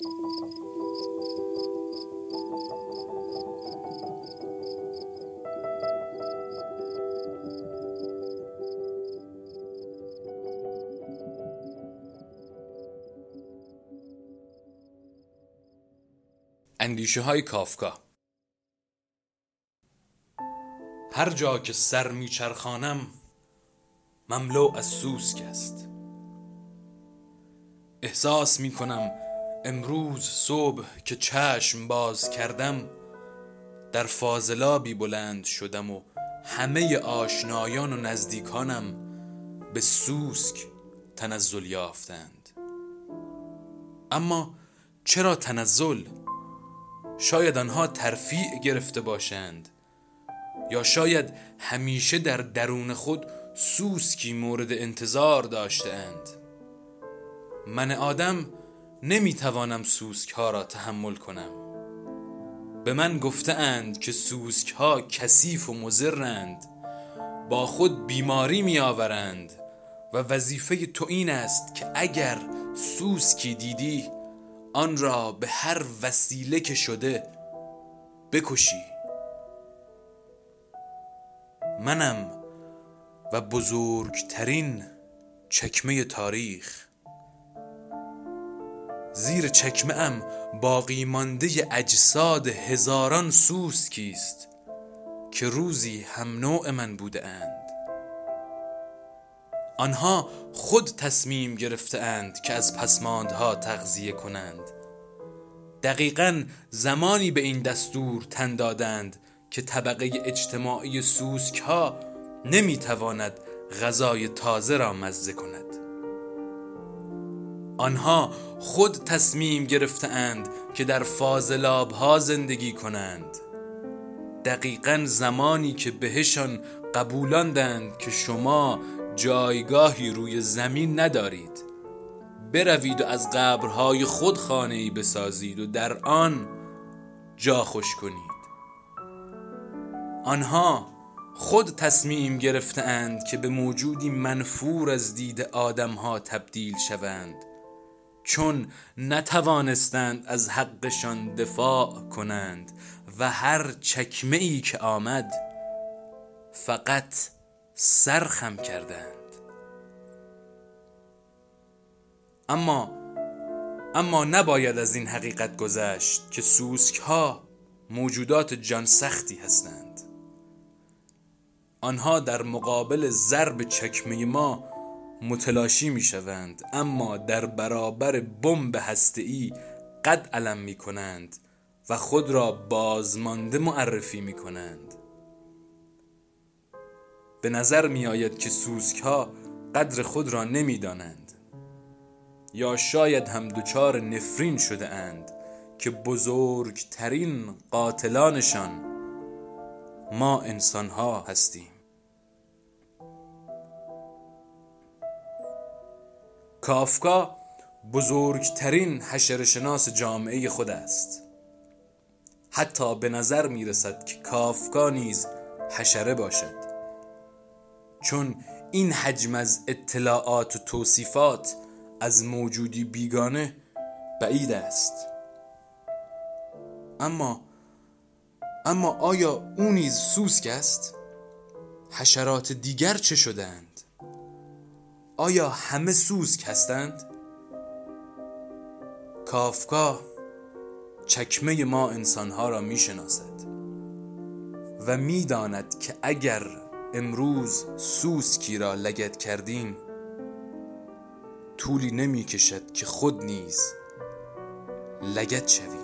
اندیشه های کافکا. هر جا که سر میچرخانم مملو از سوسک است احساس می کنم امروز صبح که چشم باز کردم در فاضلابی بلند شدم و همه آشنایان و نزدیکانم به سوسک تنزل یافتند اما چرا تنزل؟ شاید آنها ترفیع گرفته باشند یا شاید همیشه در درون خود سوسکی مورد انتظار داشتهاند من آدم نمی‌توانم سوسک ها را تحمل کنم. به من گفته اند که سوسک ها کثیف و مزرند با خود بیماری می آورند و وظیفه تو این است که اگر سوسکی دیدی آن را به هر وسیله که شده بکشی. منم و بزرگترین چکمه تاریخ زیر چکمه ام باقی مانده اجساد هزاران سوسکی است که روزی هم نوع من بوده اند. آنها خود تصمیم گرفتهاند که از پسماندها تغذیه کنند. دقیقا زمانی به این دستور تن دادند که طبقه اجتماعی سوسک ها نمی غذای تازه را مزه کند. آنها خود تصمیم گرفتهاند که در فاضلاب ها زندگی کنند. دقیقا زمانی که بهشان قبولاندند که شما جایگاهی روی زمین ندارید. بروید و از قبرهای خود خانه ای بسازید و در آن جا خوش کنید. آنها خود تصمیم گرفتهاند که به موجودی منفور از دید آدمها تبدیل شوند. چون نتوانستند از حقشان دفاع کنند و هر چکمه ای که آمد فقط سرخم کردند. اما اما نباید از این حقیقت گذشت که سوسک ها موجودات جان سختی هستند. آنها در مقابل ضرب چکمه ما متلاشی می شوند اما در برابر بمب هسته‌ای قد علم می کنند و خود را بازمانده معرفی می کنند به نظر می آید که سوسک ها قدر خود را نمی دانند یا شاید هم دچار نفرین شده اند که بزرگترین قاتلانشان ما انسان ها هستیم. کافکا بزرگترین حشرشناس جامعه خود است حتی به نظر می رسد که کافکا نیز حشره باشد چون این حجم از اطلاعات و توصیفات از موجودی بیگانه بعید است اما اما آیا او نیز سوسک است؟ حشرات دیگر چه شدند؟ آیا همه سوسک هستند؟ کافکا چکمه ما انسانها را می شناسد و می‌داند که اگر امروز سوسکی را لگت کردیم طولی نمی کشد که خود نیز لگت شویم